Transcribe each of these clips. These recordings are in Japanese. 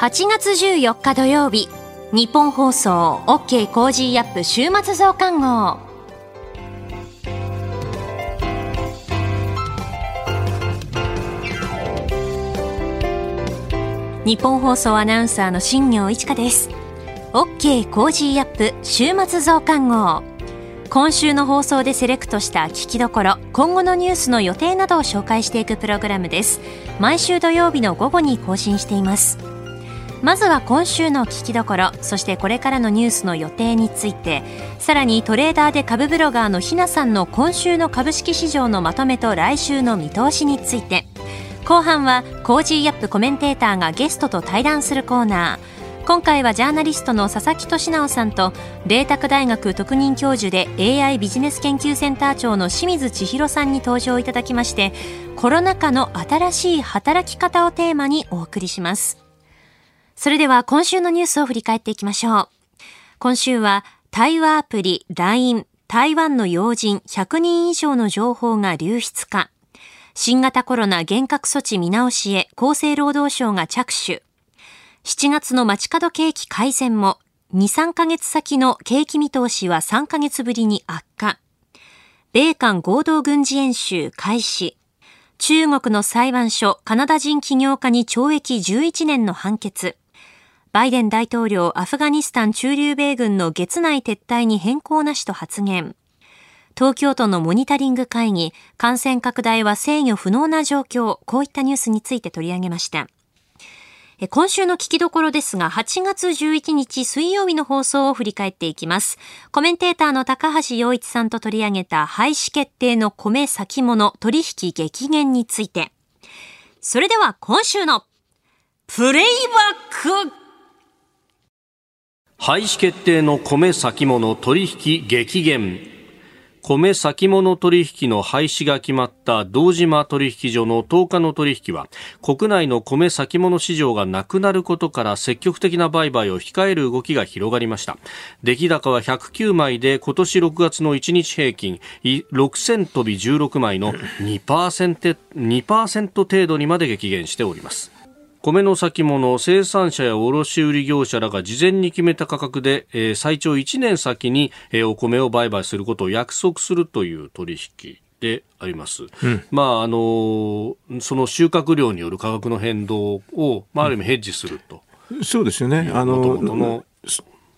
8月14日土曜日日本放送 OK コージーアップ週末増刊号。ニッポン放送アナウンサーの新行市佳です。OK Cozy up 週末増刊号。今週の放送でセレクトした聞きどころ今後のニュースの予定などを紹介していくプログラムです。毎週土曜日の午後に更新しています。まずは今週の聞きどころそしてこれからのニュースの予定についてさらにトレーダーで株ブロガーのひなさんの今週の株式市場のまとめと来週の見通しについて後半は Cozy up コメンテーターがゲストと対談するコーナー。今回はジャーナリストの佐々木俊尚さんと麗澤大学特任教授で AI ビジネス研究センター長の清水千弘さんに登場いただきましてコロナ禍の新しい働き方をテーマにお送りします。それでは今週のニュースを振り返っていきましょう今週は対話アプリ LINE 台湾の要人100人以上の情報が流出か新型コロナ厳格措置見直しへ厚生労働省が着手7月の街角景気改善も2、3ヶ月先の景気見通しは3ヶ月ぶりに悪化。米韓合同軍事演習開始。中国の裁判所、カナダ人起業家に懲役11年の判決。バイデン大統領、アフガニスタン駐留米軍の月内撤退に変更なしと発言。東京都のモニタリング会議、感染拡大は制御不能な状況、こういったニュースについて取り上げました。今週の聞きどころですが、8月11日水曜日の放送を振り返っていきます。コメンテーターの高橋洋一さんと取り上げた廃止決定の米先物取引激減について。それでは今週のプレイバック廃止決定の米先物取引激減。米先物取引の廃止が決まった堂島取引所の10日の取引は国内の米先物市場がなくなることから積極的な売買を控える動きが広がりました。出来高は109枚で今年6月の1日平均6000飛び16枚の 2%, 2程度にまで激減しております。米の先物生産者や卸売業者らが事前に決めた価格で、えー、最長1年先に、えー、お米を売買することを約束するという取引であります。うん、まああのその収穫量による価格の変動を、まあ、ある意味ヘッジすると。そうですよね。あの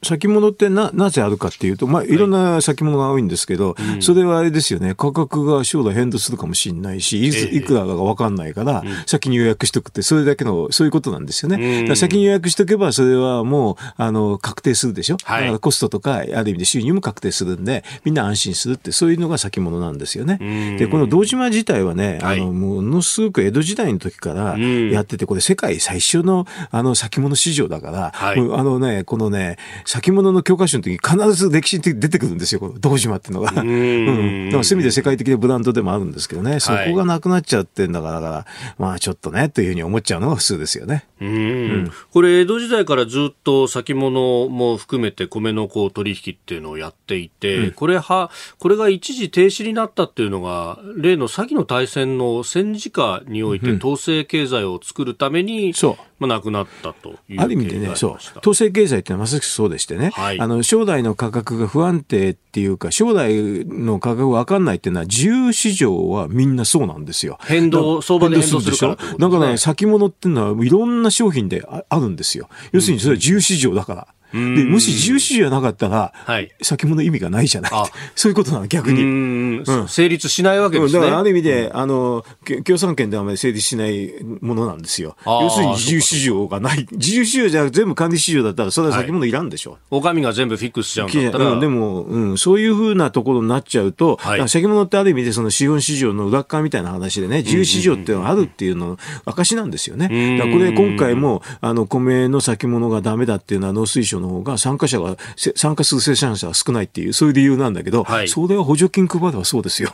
先物ってな、なぜあるかっていうと、まあ、い。ろんな先物が多いんですけど、はい、それはあれですよね、価格が将来変動するかもしれないし、いつ、いくらかがわかんないから、先に予約しとくって、それだけの、そういうことなんですよね。先に予約しとけば、それはもう、あの、確定するでしょ？はい、だからコストとか、ある意味で収入も確定するんで、みんな安心するって、そういうのが先物なんですよね。で、この堂島自体はね、あの、ものすごく江戸時代の時からやってて、これ世界最初の、あの、先物市場だから、はい、あのね、このね、先物の教科書の時に必ず歴史的に出てくるんですよ、この堂島っていうのが。うん。だからそういう意味で世界的なブランドでもあるんですけどね、そこがなくなっちゃってんだから、だからまあちょっとね、というふうに思っちゃうのが普通ですよね。うん。これ、江戸時代からずっと先物も含めて米のこう取引っていうのをやっていて、うん、これは、これが一時停止になったっていうのが、例の先の大戦の戦時下において統制経済を作るために、そう。まあ、なくなったというある意味でね、そう。統制経済ってまさしくそうでしてね、はい、あの将来の価格が不安定っていうか、将来の価格が分かんないっていうのは、自由市場はみんなそうなんですよ。変動、相場で変動するから、ね、だから、先物っていうのは、いろんな商品であるんですよ。要するにそれは自由市場だから。で、もし自由市場なかったら、はい、先物意味がないじゃない。そういうことなの、逆に。うん、成立しないわけですね。だからある意味で、あの、共産権ではあまり成立しないものなんですよ。要するに自由市場がない。自由市場じゃ全部管理市場だったら、それは先物いらんでしょ。お上が全部フィックスしちゃうんだったら。うん、でも、うん、そういうふうなところになっちゃうと、はい、先物ってある意味でその資本市場の裏側みたいな話でね、自由市場っていうのがあるっていうの証なんですよね。だからこれ今回も、あの、米の先物がダメだっていうのは農水省の方が参加者が参加する生産者が少ないっていう、そういう理由なんだけど、はい、それは補助金配ればそうですよ。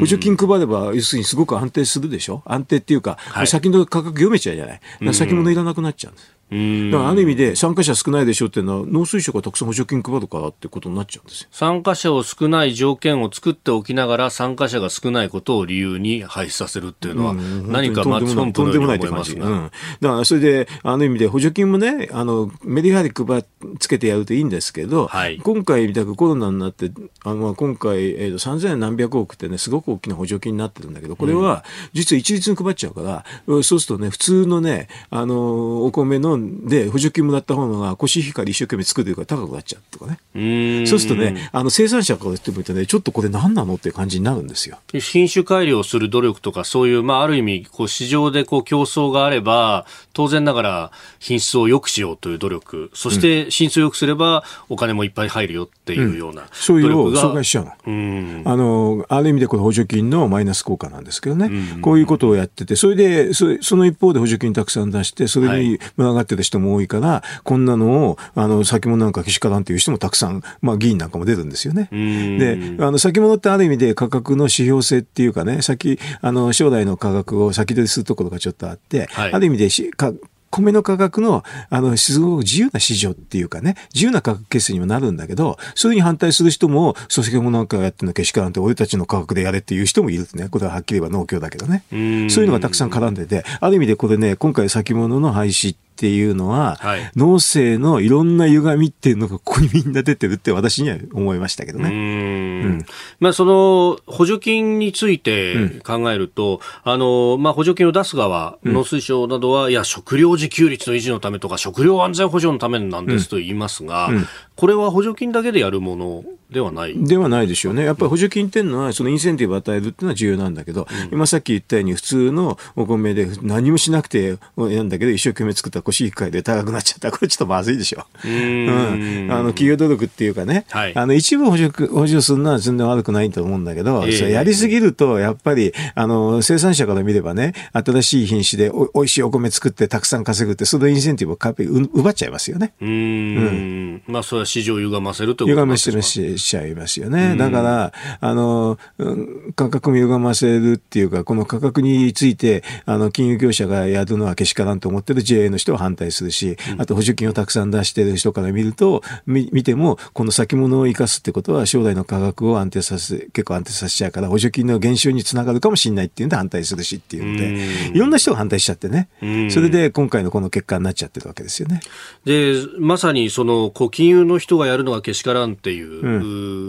補助金配れば、要するにすごく安定するでしょ？安定っていうか、はい、先の価格読めちゃうじゃない。先物いらなくなっちゃうんです。だからある意味で参加者少ないでしょっていうのは農水省がたくさん補助金配るからってことになっちゃうんですよ。参加者を少ない条件を作っておきながら参加者が少ないことを理由に廃止させるっていうのは、何かマッチポンプのように思いますが、うん、だからそれであの意味で補助金もねあのメリハリ配つけてやるといいんですけど、はい、今回みたくコロナになってあの今回、えー、と3000何百億ってねすごく大きな補助金になってるんだけどこれは実は一律に配っちゃうから、うん、そうするとね普通のねあのお米ので補助金もらった方がコシヒカリ一生懸命作ってるから高くなっちゃうとかね。そうするとねあの生産者から言ってみてねちょっとこれ何なのっていう感じになるんですよ。品種改良する努力とかそういう、まあ、ある意味こう市場でこう競争があれば当然ながら品質を良くしようという努力。そして品質を良くすればお金もいっぱい入るよっていうような、うん、そういうのを阻害しちゃうの,、あのある意味でこの補助金のマイナス効果なんですけどね、こういうことをやっててそれでそその一方で補助金たくさん出してそれに群がってる人も多いから、はい、こんなのをあの先物なんかけしからんという人もたくさん、まあ、議員なんかも出るんですよね。であの先物ってある意味で価格の指標性っていうかね先あの将来の価格を先取りするところがちょっとあって、はい、ある意味でしか米の価格の、あの、すごく自由な市場っていうかね、自由な価格決定にもなるんだけど、それに反対する人も、組織もなんかやってるのけしからんって、俺たちの価格でやれっていう人もいるね。これははっきり言えば農協だけどね。そういうのがたくさん絡んでて、ある意味でこれね、今回先物の廃止っていうのは、はい、農政のいろんな歪みっていうのがここにみんな出てるって私には思いましたけどね。うん、まあ、その補助金について考えると、うん、あのまあ、補助金を出す側、農水省などは、いや、食料自給率の維持のためとか、食料安全保障のためなんですと言いますが、これは補助金だけでやるものではない。ではないでしょうね。やっぱり補助金っていうのは、そのインセンティブを与えるっていうのは重要なんだけど、うん、今さっき言ったように、普通のお米で何もしなくてなんだけど、一生懸命作ったコシヒカリで高くなっちゃった。ら、これちょっとまずいでしょ。うん,、あの企業努力っていうかね、はい、あの一部補助補助するのは全然悪くないと思うんだけど、えー、やりすぎると、やっぱりあの生産者から見ればね、新しい品種でおおいしいお米作ってたくさん稼ぐって、そのインセンティブを奪っちゃいますよね。うん。うん。まあ、それは市場を歪ませるということ歪ませしちゃいますよね。ね。だから、あの、価格も歪ませるっていうか、この価格について、あの、金融業者がやるのはけしからんと思ってる JA の人は反対するし、あと補助金をたくさん出してる人から見ると、見ても、この先物を生かすってことは、将来の価格を安定させ、結構安定させちゃうから、補助金の減少につながるかもしれないっていうんで反対するしっていうので、いろんな人が反対しちゃってね。それで今回のこの結果になっちゃってるわけですよね。で、まさにその、こう、金融の人がやるのはけしからんっていう、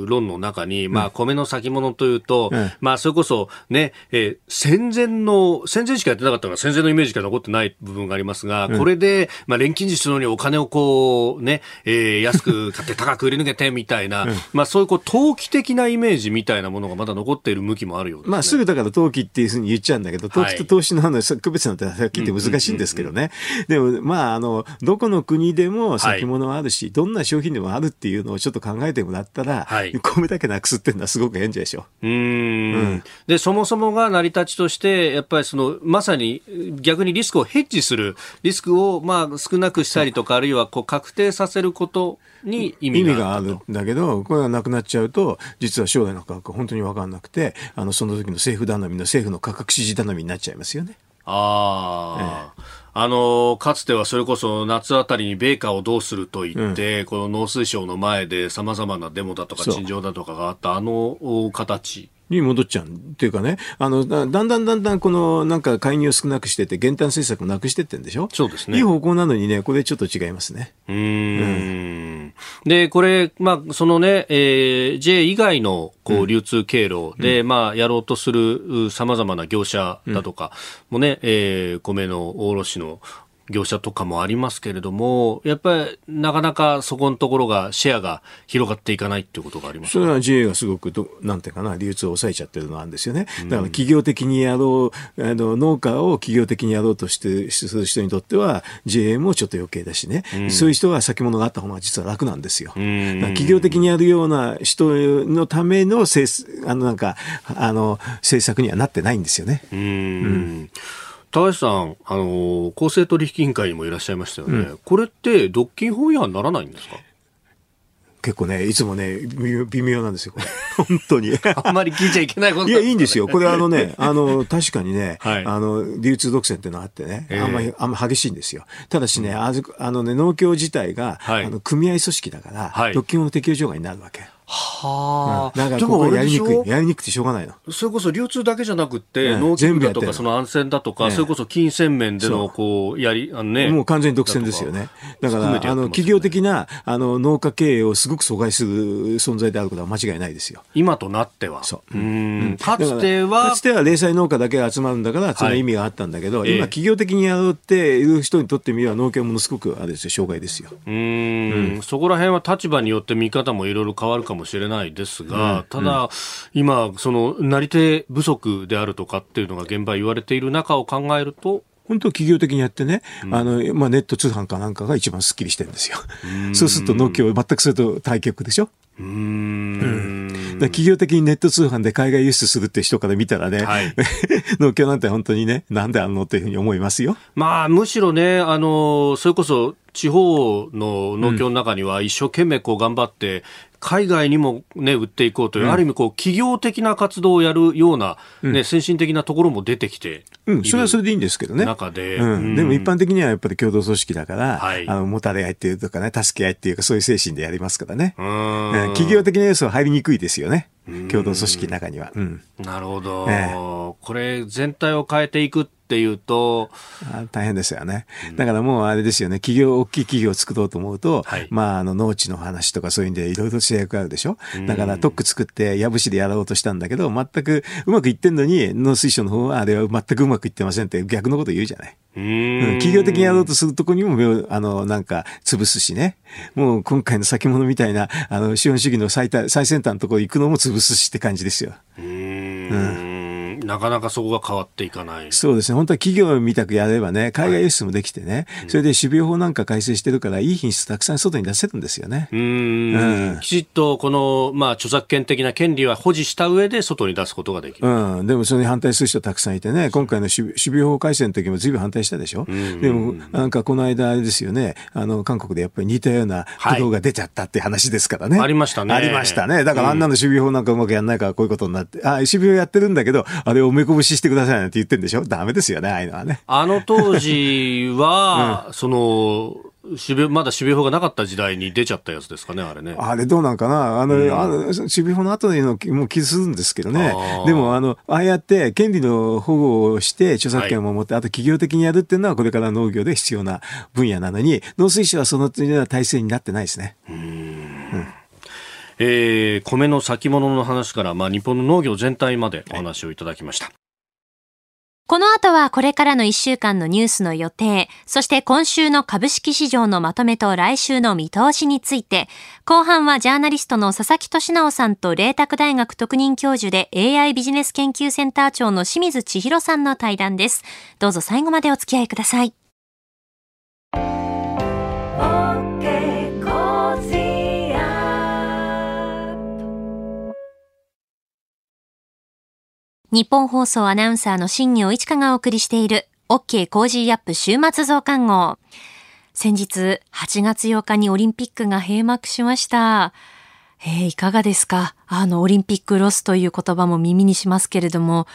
論の中に、まあ、米の先物というと、うん、まあ、それこそね、えー、戦前の、戦前しかやってなかったから戦前のイメージが残ってない部分がありますが、うん、これで、まあ、錬金術のようにお金をこう、ね、えー、安く買って 高く売り抜けてみたいな、うん、まあ、そういうこう、投機的なイメージみたいなものがまだ残っている向きもあるようです、ね、まあ、すぐだから投機っていうふうに言っちゃうんだけど、投機と投資の話、区別なんてはっきり言って難しいんですけどね。でも、まあ、あの、どこの国でも先物はあるし、はい、どんな商品でもあるっていうのをちょっと考えてもらったら、はい、米だけなくすっていうのはすごく変じゃでしょ。うん,、で、そもそもが成り立ちとして、やっぱりその、まさに逆にリスクをヘッジする、リスクをまあ少なくしたりとか、あるいはこう確定させることに意味があるんだけど、これがなくなっちゃうと、実は将来の価格本当に分かんなくて、あの、その時の政府頼みの政府の価格指示頼みになっちゃいますよね。ああ、ええあの、かつてはそれこそ夏あたりに米価をどうすると言って、うん、この農水省の前で様々なデモだとか陳情だとかがあったあの形。に戻っちゃうっていうかね、あの、だんだんだんだんこのなんか介入を少なくしてて、減反政策をなくしてってんでしょ？そうですね。いい方向なのにね、これちょっと違いますね。うんうん、で、これ、まあ、そのね、えー、J 以外のこう流通経路で、うん、まあ、やろうとするさまざまな業者だとかもね、うん、えー、米の卸の業者とかもありますけれども、やっぱりなかなかそこのところがシェアが広がっていかないっていうことがありますそれは JA がすごくど、なんていうかな、流通を抑えちゃってるのなんですよね。だから企業的にやろう、あの農家を企業的にやろうとしてする人にとっては、JA もちょっと余計だしね、うん、そういう人は先物があった方が実は楽なんですよ。企業的にやるような人のためのあのなんかあの政策にはなってないんですよね。うん高橋さん、あの公正取引委員会にもいらっしゃいましたよね、うん、これって独禁法違反ならないんですか？結構ね、いつもね、微妙なんですよ、これ。本当に。あんまり聞いちゃいけないこと、ね、いや、いいんですよ。これあのね、あの、確かにね、はい、あの、流通独占っていうのがあってね、あんまり、あんま激しいんですよ。ただしね、うん、あのね、農協自体が、はい、あの、組合組織だから、はい、独禁法の適用除外になるわけ。はあ、うん、だからここやりにくい。やりにくくてしょうがないの。それこそ流通だけじゃなくて、農機具だとか、その安全だとか、それこそ金銭面での、こう、やり、あのね。もう完全に独占ですよね。だから、あの、企業的な、あの、農家経営をすごく阻害する存在であることは間違いないですよ。今となっては。そう。うん。かつては。かつては零細農家だけが集まるんだから、その意味があったんだけど、今企業的にやろうっている人にとってみれば、農協ものすごく、あれですよ、障害ですよ。うん。そこら辺は立場によって見方もいろいろ変わるかもしれないですが、ただ、今、その、なり手不足であるとかっていうのが現場言われている中を考えると、本当企業的にやってね、うん、あの、まあ、ネット通販かなんかが一番スッキリしてるんですよ。うそうすると農協、全くそれと対局でしょ？うん、企業的にネット通販で海外輸出するって人から見たらね、はい、農協なんて本当にね、なんであんのっていうふうに思いますよ。まあ、むしろね、あの、それこそ地方の農協の中には一生懸命こう頑張って、海外にも、ね、売っていこうという、うん、ある意味こう企業的な活動をやるような、ね、うん、先進的なところも出てきてうん、それはそれでいいんですけどね。中で、うん、でも一般的にはやっぱり共同組織だから、はい、あの、もたれ合いっていうとかね、助け合いっていうか、そういう精神でやりますからね。うん、企業的な要素は入りにくいですよね。共同組織の中には。なるほど、えこれ全体を変えていくっていうと大変ですよね、だからもうあれですよね企業大きい企業を作ろうと思うと、はい、まああの農地の話とかそういうんでいろいろ制約があるでしょ？だから特区作って矢節でやろうとしたんだけど全くうまくいってんのに農水省の方はあれは全くうまくいってませんって逆のこと言うじゃない？うん企業的にやろうとするとこにも目を、あの、なんか、潰すしね。もう今回の先物みたいな、あの、資本主義の最最先端のところ行くのも潰すしって感じですよ。うん。なかなかそこが変わっていかない。そうですね。本当は企業みたくやればね、海外輸出もできてね、はいそれで種苗法なんか改正してるから、いい品質たくさん外に出せるんですよね。うんうん、きちっとこの、まあ、著作権的な権利は保持した上で外に出すことができる。うん。でもそれに反対する人たくさんいてね、今回の種苗法改正の時も随分反対したでしょ？でも、なんかこの間あれですよね、あの、韓国でやっぱり似たような不動が出ちゃったって話ですからね。はい、ありましたね。ありましたね。だからあんなの種苗法なんかうまくやんないからこういうことになって、あ、種苗やってるんだけど、あれをめこぶししてくださいなんて言ってんでしょ？ダメですよね、ああいうのはね。あの当時は、うん、その、渋まだ渋法がなかった時代に出ちゃったやつですかね、あれね。あれどうなんかな？あの、うん、あの渋法の後のもう気するんですけどね。でも、あの、ああやって権利の保護をして著作権を守って、はい、あと企業的にやるっていうのはこれから農業で必要な分野なのに、農水省はそのような体制になってないですね。うんうんえー、米の先物の話から、まあ、日本の農業全体までお話をいただきました。はいこの後はこれからの1週間のニュースの予定、そして今週の株式市場のまとめと来週の見通しについて、後半はジャーナリストの佐々木俊直さんと麗澤大学特任教授で AI ビジネス研究センター長の清水千尋さんの対談です。どうぞ最後までお付き合いください。ニッポン放送アナウンサーの新行市佳がお送りしている OK Cozy up 週末増刊号。先日8月8日にオリンピックが閉幕しました。えー、いかがですか？あの、オリンピックロスという言葉も耳にしますけれども、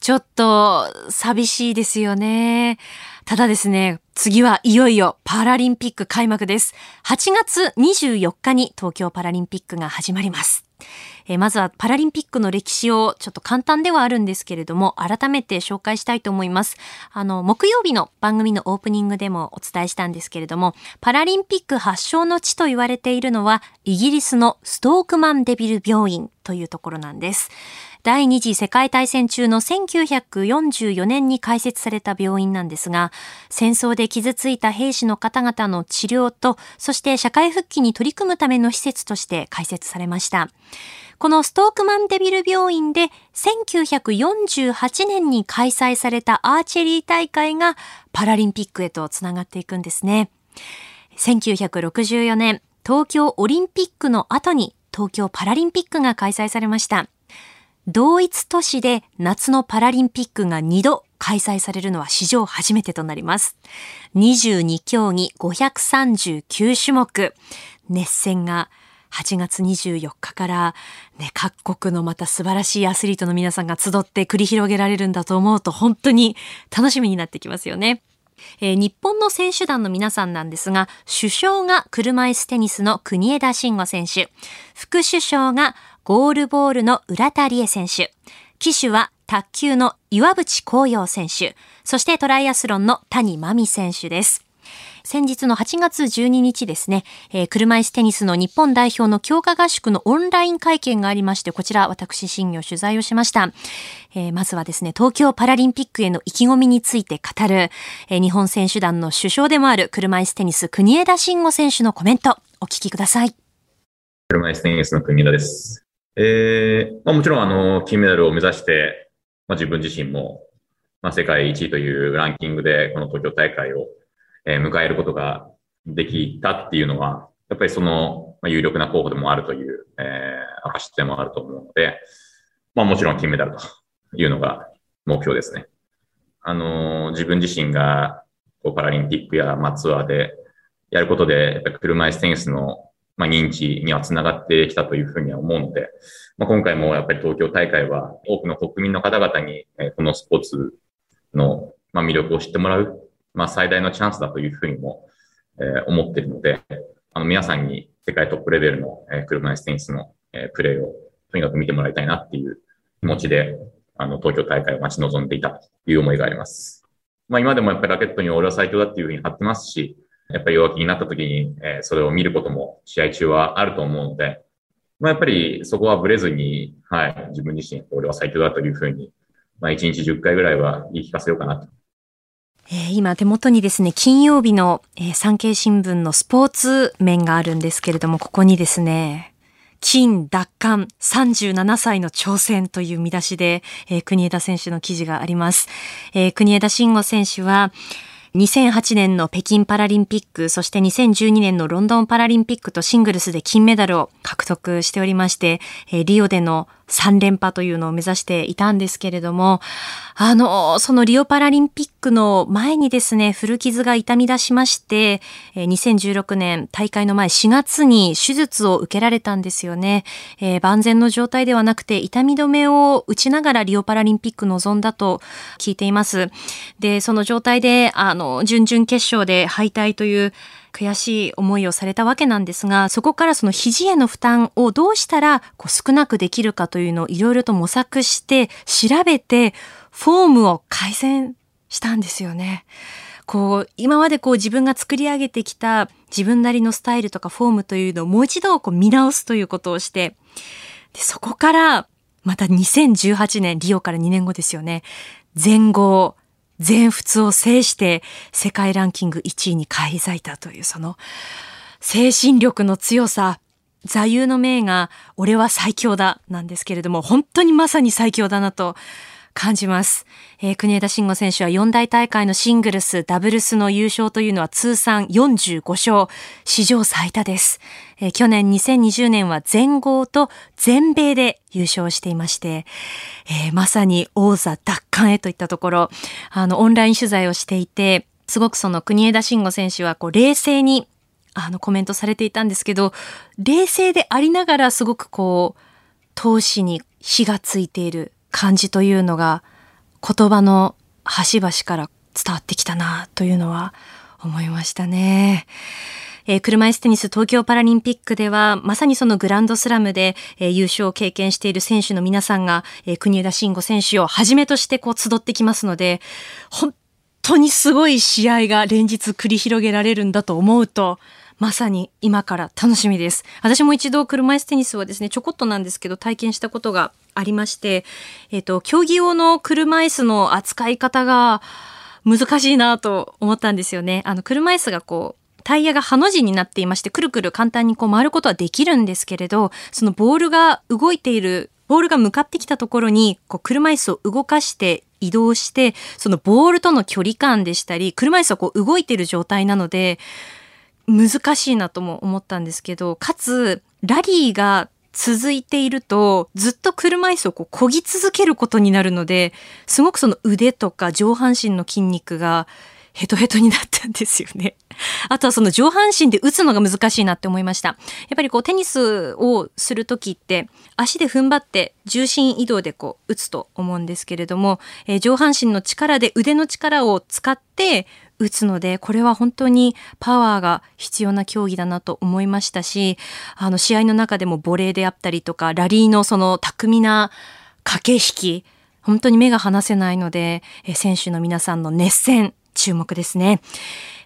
ちょっと寂しいですよね。ただですね、次はいよいよパラリンピック開幕です。8月24日に東京パラリンピックが始まります。えまずはパラリンピックの歴史をちょっと簡単ではあるんですけれども、改めて紹介したいと思います。あの、木曜日の番組のオープニングでもお伝えしたんですけれども、パラリンピック発祥の地と言われているのは、イギリスのストークマンデビル病院というところなんです。第二次世界大戦中の1944年に開設された病院なんですが、戦争で傷ついた兵士の方々の治療と、そして社会復帰に取り組むための施設として開設されました。このストークマンデビル病院で1948年に開催されたアーチェリー大会がパラリンピックへとつながっていくんですね。1964年、東京オリンピックの後に東京パラリンピックが開催されました。同一都市で夏のパラリンピックが2度開催されるのは史上初めてとなります。22競技539種目。熱戦が8月24日からね、各国のまた素晴らしいアスリートの皆さんが集って繰り広げられるんだと思うと本当に楽しみになってきますよね。えー、日本の選手団の皆さんなんですが、首相が車椅子テニスの国枝慎吾選手、副首相がゴールボールの浦田理恵選手、騎手は卓球の岩渕光陽選手、そしてトライアスロンの谷真美選手です。先日の8月12日ですね、えー、車椅子テニスの日本代表の強化合宿のオンライン会見がありまして、こちら私、新業取材をしました。えー、まずはですね、東京パラリンピックへの意気込みについて語る、えー、日本選手団の首相でもある車椅子テニス国枝慎吾選手のコメント、お聞きください。車椅子テニスの国枝です。えー、まあ、もちろんあの、金メダルを目指して、まあ、自分自身も、まあ、世界1位というランキングでこの東京大会をえー、迎えることができたっていうのは、やっぱりその、まあ、有力な候補でもあるという、えー、証でもあると思うので、まあもちろん金メダルというのが目標ですね。あのー、自分自身がこうパラリンピックや、まあ、ツアーでやることで、やっぱり車椅子テニスの、まあ、認知にはつながってきたというふうには思うので、まあ、今回もやっぱり東京大会は多くの国民の方々に、えー、このスポーツの、まあ、魅力を知ってもらうまあ、最大のチャンスだというふうにも、えー、思っているので、あの、皆さんに世界トップレベルの、えー、車椅子テニスの、えー、プレーをとにかく見てもらいたいなっていう気持ちで、あの、東京大会を待ち望んでいたという思いがあります。まあ、今でもやっぱりラケットに俺は最強だっていうふうに貼ってますし、やっぱり弱気になった時に、えー、それを見ることも試合中はあると思うので、まあ、やっぱりそこはブレずに、はい、自分自身、俺は最強だというふうに、まあ、1日10回ぐらいは言い聞かせようかなとえ、今手元にですね、金曜日の、え、産経新聞のスポーツ面があるんですけれども、ここにですね、金奪還37歳の挑戦という見出しで、えー、国枝選手の記事があります。えー、国枝慎吾選手は、2008年の北京パラリンピック、そして2012年のロンドンパラリンピックとシングルスで金メダルを獲得しておりまして、リオでの3連覇というのを目指していたんですけれども、あの、そのリオパラリンピックの前にですね、古傷が痛み出しまして、2016年大会の前4月に手術を受けられたんですよね。えー、万全の状態ではなくて痛み止めを打ちながらリオパラリンピック臨んだと聞いています。で、その状態で、あの、準々決勝で敗退という悔しい思いをされたわけなんですが、そこからその肘への負担をどうしたらこう少なくできるかというのをいろいろと模索して調べてフォームを改善したんですよね。こう、今までこう自分が作り上げてきた自分なりのスタイルとかフォームというのをもう一度こう見直すということをして、でそこからまた2018年、リオから2年後ですよね。前後、全仏を制して世界ランキング1位に返り咲いたというその精神力の強さ、座右の銘が俺は最強だなんですけれども本当にまさに最強だなと感じます。えー、国枝慎吾選手は四大大会のシングルス、ダブルスの優勝というのは通算45勝、史上最多です。えー、去年2020年は全豪と全米で優勝していまして、えー、まさに王座奪還へといったところ、あの、オンライン取材をしていて、すごくその国枝慎吾選手はこう冷静にあのコメントされていたんですけど、冷静でありながらすごくこう、闘志に火がついている感じというのが言葉の端々から伝わってきたなというのは思いましたね。えー、車椅子テニス東京パラリンピックでは、まさにそのグランドスラムで、えー、優勝を経験している選手の皆さんが、えー、国枝慎吾選手をはじめとしてこう集ってきますので、本当にすごい試合が連日繰り広げられるんだと思うと、まさに今から楽しみです。私も一度車椅子テニスはですね、ちょこっとなんですけど体験したことがありまして、えっ、と、競技用の車椅子の扱い方が難しいなと思ったんですよね。あの、車椅子がこう、タイヤがハの字になっていまして、くるくる簡単にこう回ることはできるんですけれど、そのボールが動いている、ボールが向かってきたところに、こう車椅子を動かして移動して、そのボールとの距離感でしたり、車椅子はこう動いている状態なので、難しいなとも思ったんですけど、かつ、ラリーが続いていると、ずっと車椅子をこう漕ぎ続けることになるので、すごくその腕とか上半身の筋肉がヘトヘトになったんですよね。あとはその上半身で打つのが難しいなって思いました。やっぱりこうテニスをするときって足で踏ん張って重心移動でこう打つと思うんですけれども、えー、上半身の力で腕の力を使って打つので、これは本当にパワーが必要な競技だなと思いましたし、あの試合の中でもボレーであったりとか、ラリーのその巧みな駆け引き、本当に目が離せないので、選手の皆さんの熱戦、注目ですね。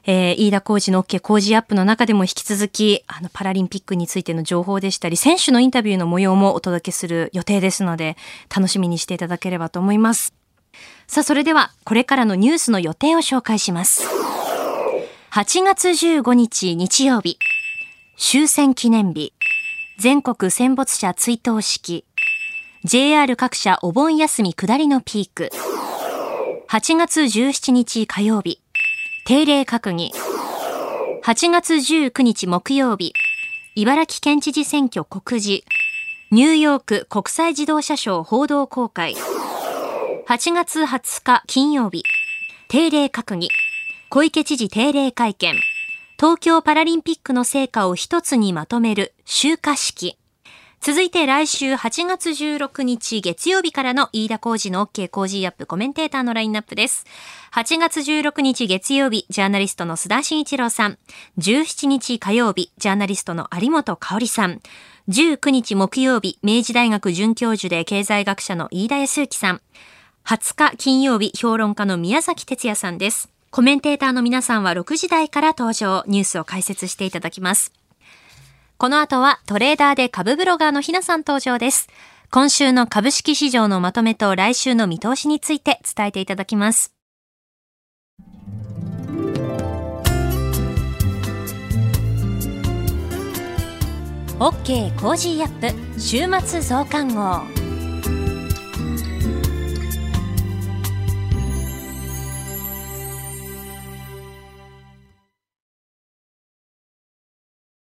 えー、飯田浩二の OK 工事アップの中でも引き続き、あの、パラリンピックについての情報でしたり、選手のインタビューの模様もお届けする予定ですので、楽しみにしていただければと思います。さあ、それでは、これからのニュースの予定を紹介します。8月15日日曜日、終戦記念日、全国戦没者追悼式、JR 各社お盆休み下りのピーク、8月17日火曜日、定例閣議。8月19日木曜日、茨城県知事選挙告示。ニューヨーク国際自動車ショー報道公開。8月20日金曜日、定例閣議。小池知事定例会見。東京パラリンピックの成果を一つにまとめる集荷式。続いて来週8月16日月曜日からの飯田浩二の OK 工事アップコメンテーターのラインナップです。8月16日月曜日、ジャーナリストの須田慎一郎さん。17日火曜日、ジャーナリストの有本香里さん。19日木曜日、明治大学准教授で経済学者の飯田康之さん。20日金曜日、評論家の宮崎哲也さんです。コメンテーターの皆さんは6時台から登場、ニュースを解説していただきます。この後はトレーダーで株ブロガーのひなさん登場です。今週の株式市場のまとめと来週の見通しについて伝えていただきます。OK Cozy up 週末増刊号。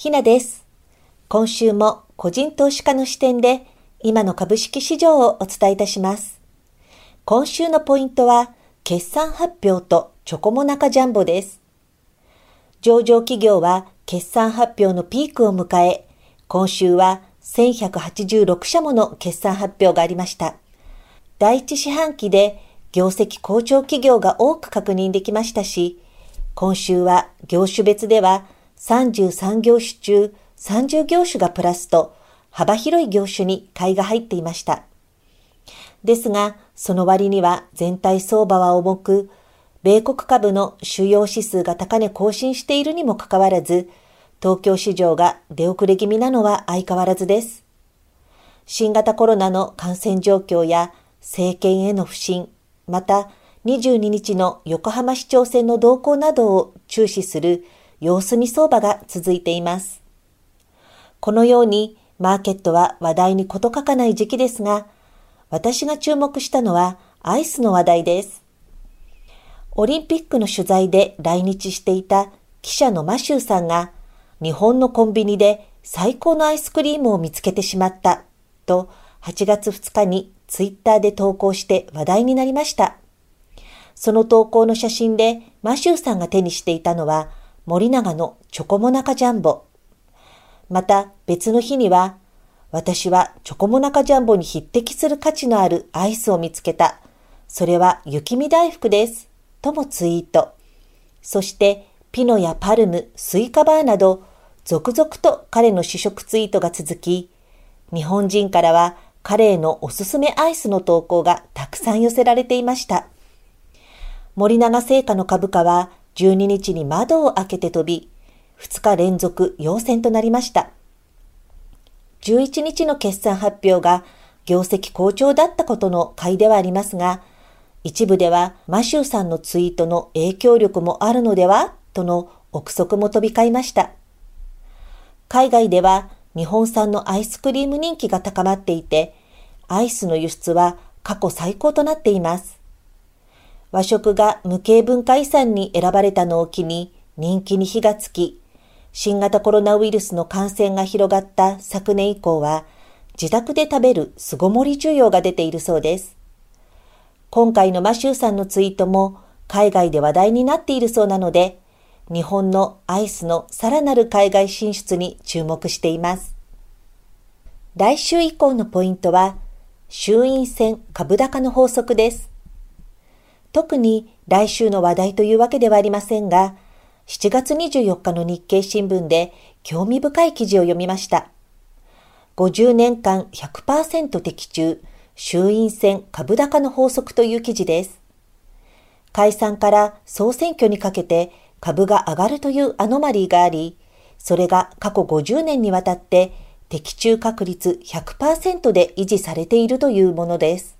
ひなです。今週も個人投資家の視点で今の株式市場をお伝えいたします。今週のポイントは決算発表とチョコモナカジャンボです。上場企業は決算発表のピークを迎え、今週は1186社もの決算発表がありました。第一四半期で業績好調企業が多く確認できましたし、今週は業種別では33業種中30業種がプラスと幅広い業種に買いが入っていました。ですが、その割には全体相場は重く、米国株の主要指数が高値更新しているにもかかわらず、東京市場が出遅れ気味なのは相変わらずです。新型コロナの感染状況や政権への不信、また22日の横浜市長選の動向などを注視する様子見相場が続いています。このようにマーケットは話題に事欠かない時期ですが、私が注目したのはアイスの話題です。オリンピックの取材で来日していた記者のマシューさんが、日本のコンビニで最高のアイスクリームを見つけてしまったと8月2日にツイッターで投稿して話題になりました。その投稿の写真でマシューさんが手にしていたのは森永のチョコモナカジャンボ。また別の日には、私はチョコモナカジャンボに匹敵する価値のあるアイスを見つけた。それは雪見大福です。ともツイート。そして、ピノやパルム、スイカバーなど、続々と彼の試食ツイートが続き、日本人からは彼へのおすすめアイスの投稿がたくさん寄せられていました。森永製菓の株価は12日に窓を開けて飛び、2日連続陽線となりました。11日の決算発表が業績好調だったことの買いではありますが、一部ではマシューさんのツイートの影響力もあるのではとの憶測も飛び交いました。海外では日本産のアイスクリーム人気が高まっていて、アイスの輸出は過去最高となっています。和食が無形文化遺産に選ばれたのを機に人気に火がつき、新型コロナウイルスの感染が広がった昨年以降は、自宅で食べる巣ごもり需要が出ているそうです。今回のマシューさんのツイートも海外で話題になっているそうなので、日本のアイスのさらなる海外進出に注目しています。来週以降のポイントは、衆院選株高の法則です。特に来週の話題というわけではありませんが、7月24日の日経新聞で興味深い記事を読みました。50年間100%的中、衆院選株高の法則という記事です。解散から総選挙にかけて株が上がるというアノマリーがあり、それが過去50年にわたって的中確率100%で維持されているというものです。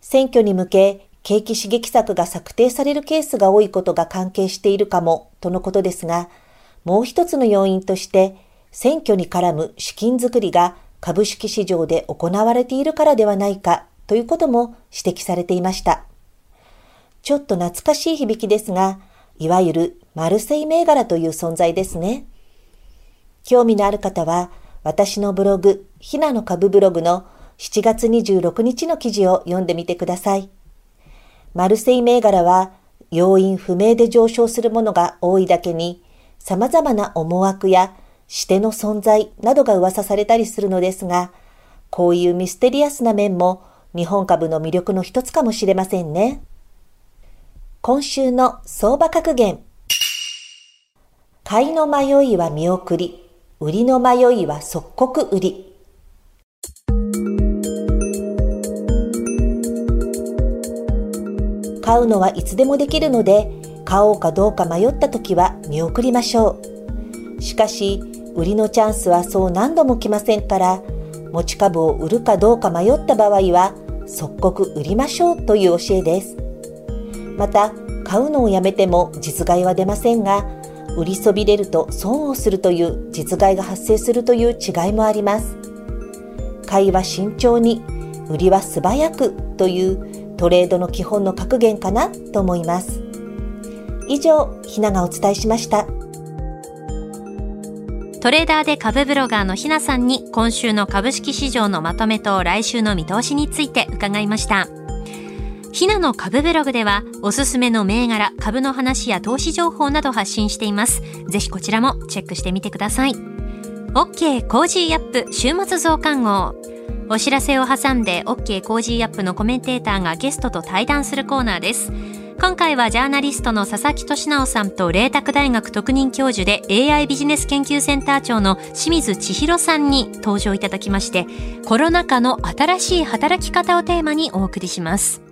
選挙に向け景気刺激策が策定されるケースが多いことが関係しているかもとのことですが、もう一つの要因として、選挙に絡む資金づくりが株式市場で行われているからではないかということも指摘されていました。ちょっと懐かしい響きですが、いわゆるマルセイ銘柄という存在ですね。興味のある方は、私のブログ、ひなの株ブログの7月26日の記事を読んでみてください。マルセイ銘柄は要因不明で上昇するものが多いだけに、様々な思惑や視点の存在などが噂されたりするのですが、こういうミステリアスな面も日本株の魅力の一つかもしれませんね。今週の相場格言。買いの迷いは見送り、売りの迷いは即刻売り。買うのはいつでもできるので、買おうかどうか迷った時は見送りましょう。しかし、売りのチャンスはそう何度も来ませんから、持ち株を売るかどうか迷った場合は、即刻売りましょうという教えです。また、買うのをやめても実害は出ませんが、売りそびれると損をするという実害が発生するという違いもあります。買いは慎重に、売りは素早くというトレードの基本の格言かなと思います。以上、ひながお伝えしました。トレーダーで株ブロガーのひなさんに今週の株式市場のまとめと来週の見通しについて伺いました。ひなの株ブログではおすすめの銘柄、株の話や投資情報など発信しています。ぜひこちらもチェックしてみてください。OK Cozy up 週末増刊号。お知らせを挟んで OK Cozy up のコメンテーターがゲストと対談するコーナーです。今回はジャーナリストの佐々木俊尚さんと麗澤大学特任教授で AI ビジネス研究センター長の清水千弘さんに登場いただきましてコロナ禍の新しい働き方をテーマにお送りします。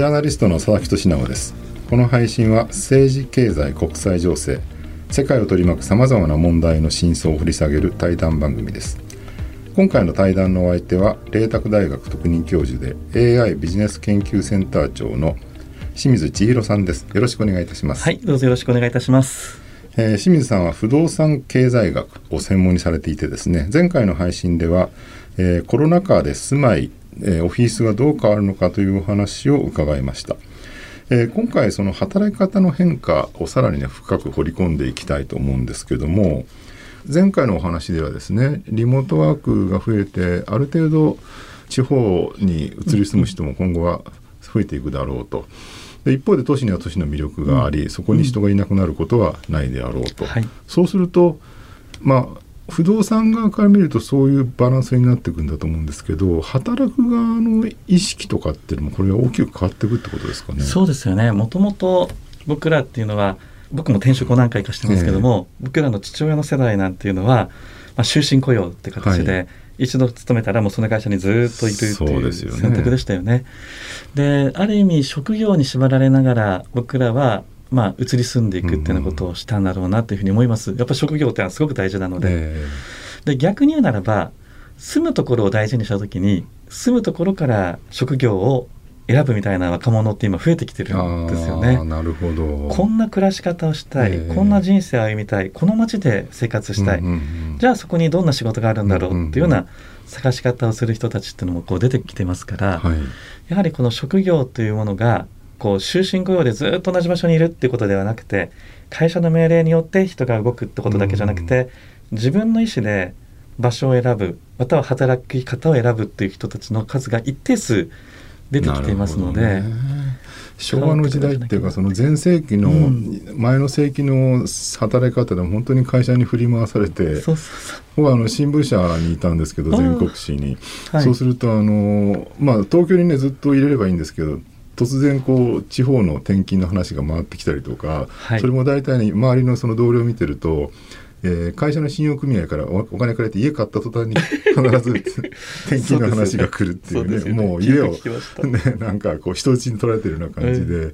ジャーナリストの佐々木俊直です。この配信は政治経済国際情勢世界を取り巻くさまざまな問題の真相を掘り下げる対談番組です。今回の対談のお相手は麗澤大学特任教授で AI ビジネス研究センター長の清水千尋さんです。よろしくお願いいたします。はいどうぞよろしくお願いいたします。えー、清水さんは不動産経済学を専門にされていてですね前回の配信では、えー、コロナ禍で住まい、えー、オフィスがどう変わるのかというお話を伺いました、え今回その働き方の変化をさらにね深く掘り込んでいきたいと思うんですけども前回のお話ではですねリモートワークが増えてある程度地方に移り住む人も今後は増えていくだろうと。で一方で都市には都市の魅力があり、うん、そこに人がいなくなることはないであろうと、はい、そうするとまあ不動産側から見るとそういうバランスになっていくんだと思うんですけど働く側の意識とかっていうのもこれは大きく変わっていくってことですかね。そうですよねもともと僕らっていうのは僕も転職を何回かしてますけども、えー、僕らの父親の世代なんていうのは、まあ、終身雇用って形で、はい一度勤めたらもうその会社にずっといるっていう選択でしたよね。で、ね、ある意味職業に縛られながら僕らはまあ移り住んでいくっていうことをしたんだろうなというふうに思います。やっぱ職業ってのはすごく大事なので。えー、で逆に言うならば住むところを大事にした時に住むところから職業を選ぶみたいな若者って今増えてきてるんですよね。なるほど。こんな暮らし方をしたい、えー、こんな人生を歩みたいこの街で生活したい、うんうんうん、じゃあそこにどんな仕事があるんだろうっていうような探し方をする人たちっていうのもこう出てきてますから、はい、やはりこの職業というものがこう終身雇用でずっと同じ場所にいるっていうことではなくて会社の命令によって人が動くってことだけじゃなくて、うん、自分の意思で場所を選ぶまたは働き方を選ぶっていう人たちの数が一定数出てきていますので。昭和の時代っていうかその前世紀の前の世紀の働き方でも本当に会社に振り回されて僕はあの新聞社にいたんですけど全国紙に、そうするとあのまあ東京にねずっと入れればいいんですけど突然こう地方の転勤の話が回ってきたりとか、それも大体ね周りのその同僚を見てるとえー、会社の信用組合からお金借りて家買った途端に 必ず転勤の話が来るっていうね、ね、もう家を、ね、なんかこう人質に取られてるような感じで。えー、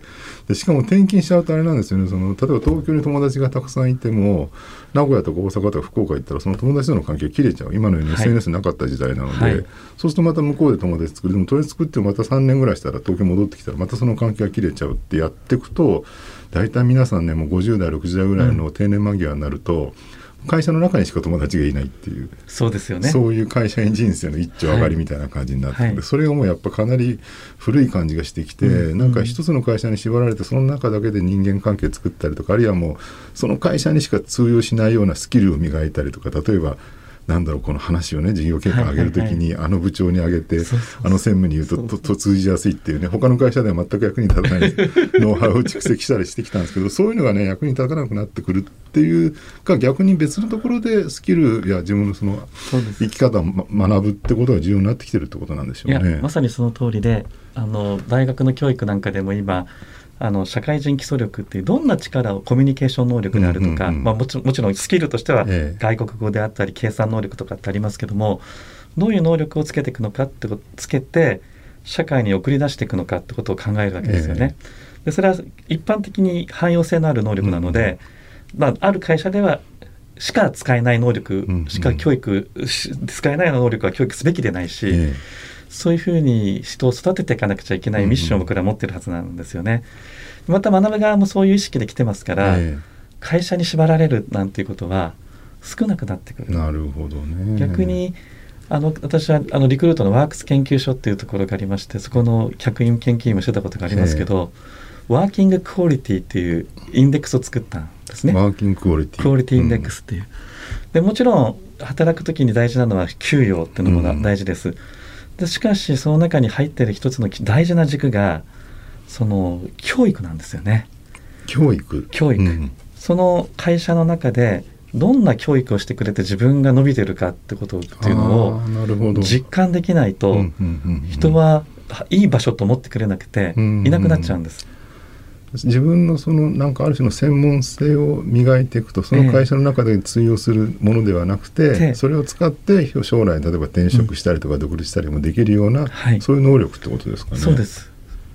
でしかも転勤しちゃうとあれなんですよね。その例えば東京に友達がたくさんいても名古屋とか大阪とか福岡行ったらその友達との関係切れちゃう。今のように SNS なかった時代なので、はい、そうするとまた向こうで友達作る。でもとりあえず作ってまた3年ぐらいしたら東京戻ってきたらまたその関係が切れちゃうってやっていくと大体皆さんねもう50代60代ぐらいの定年間際になると、うん会社の中にしか友達がいないっていう。そうですよね。そういう会社員人生の一丁上がりみたいな感じになって、はい、それがもうやっぱかなり古い感じがしてきて、うん、なんか一つの会社に縛られてその中だけで人間関係作ったりとかあるいはもうその会社にしか通用しないようなスキルを磨いたりとか例えばなんだろうこの話をね事業計画上げるときに、あの部長に上げてあの専務に言うととと通じやすいっていうね他の会社では全く役に立たない ノウハウを蓄積したりしてきたんですけどそういうのがね役に立たなくなってくるっていうか逆に別のところでスキルや自分のその生き方を、ま、学ぶってことが重要になってきてるってことなんでしょうね。まさにその通りであの大学の教育なんかでも今あの社会人基礎力っていうどんな力をコミュニケーション能力であるとか、まあ、もちもちろんスキルとしては外国語であったり計算能力とかってありますけどもどういう能力をつけていくのかってことつけて社会に送り出していくのかってことを考えるわけですよね。でそれは一般的に汎用性のある能力なので、まあ、ある会社ではしか使えない能力しか教育、使えない能力は教育すべきでないし、そういうふうに人を育てていかなくちゃいけないミッションを僕ら持ってるはずなんですよね。また学ぶ側もそういう意識で来てますから、えー、会社に縛られるなんていうことは少なくなってくる。なるほどね逆にあの私はあのリクルートのワークス研究所っていうところがありましてそこの客員研究員もしてたことがありますけど、えー、ワーキングクオリティっていうインデックスを作ったんですね。ワーキングクオリティ。クオリティインデックスっていう。うん、でもちろん働く時に大事なのは給与っていうのも大事です。うんでしかしその中に入っている一つの大事な軸がその教育なんですよね。教育？教育、うん、その会社の中でどんな教育をしてくれて自分が伸びてるかってことっていうのを実感できないと人はいい場所と思ってくれなくていなくなっちゃうんです。自分のそのなんかある種の専門性を磨いていくとその会社の中で通用するものではなくて、えー、それを使って将来例えば転職したりとか独立したりもできるような、うん、そういう能力ってことですかね。そうです。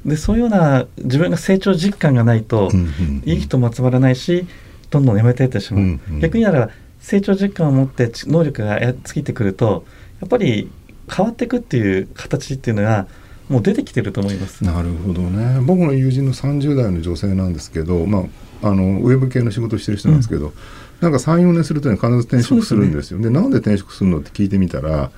でそういうような自分が成長実感がないと、いい人も集まらないしどんどん辞めていってしまう、うんうん、逆にだから成長実感を持って能力が尽きてくるとやっぱり変わっていくっていう形っていうのがもう出てきてると思います。なるほどね。僕の友人の30代の女性なんですけど、まあ、あのウェブ系の仕事をしてる人なんですけど、うん、なんか34年すると、ね、必ず転職するんですよ。で、ね、なんで転職するのって聞いてみたら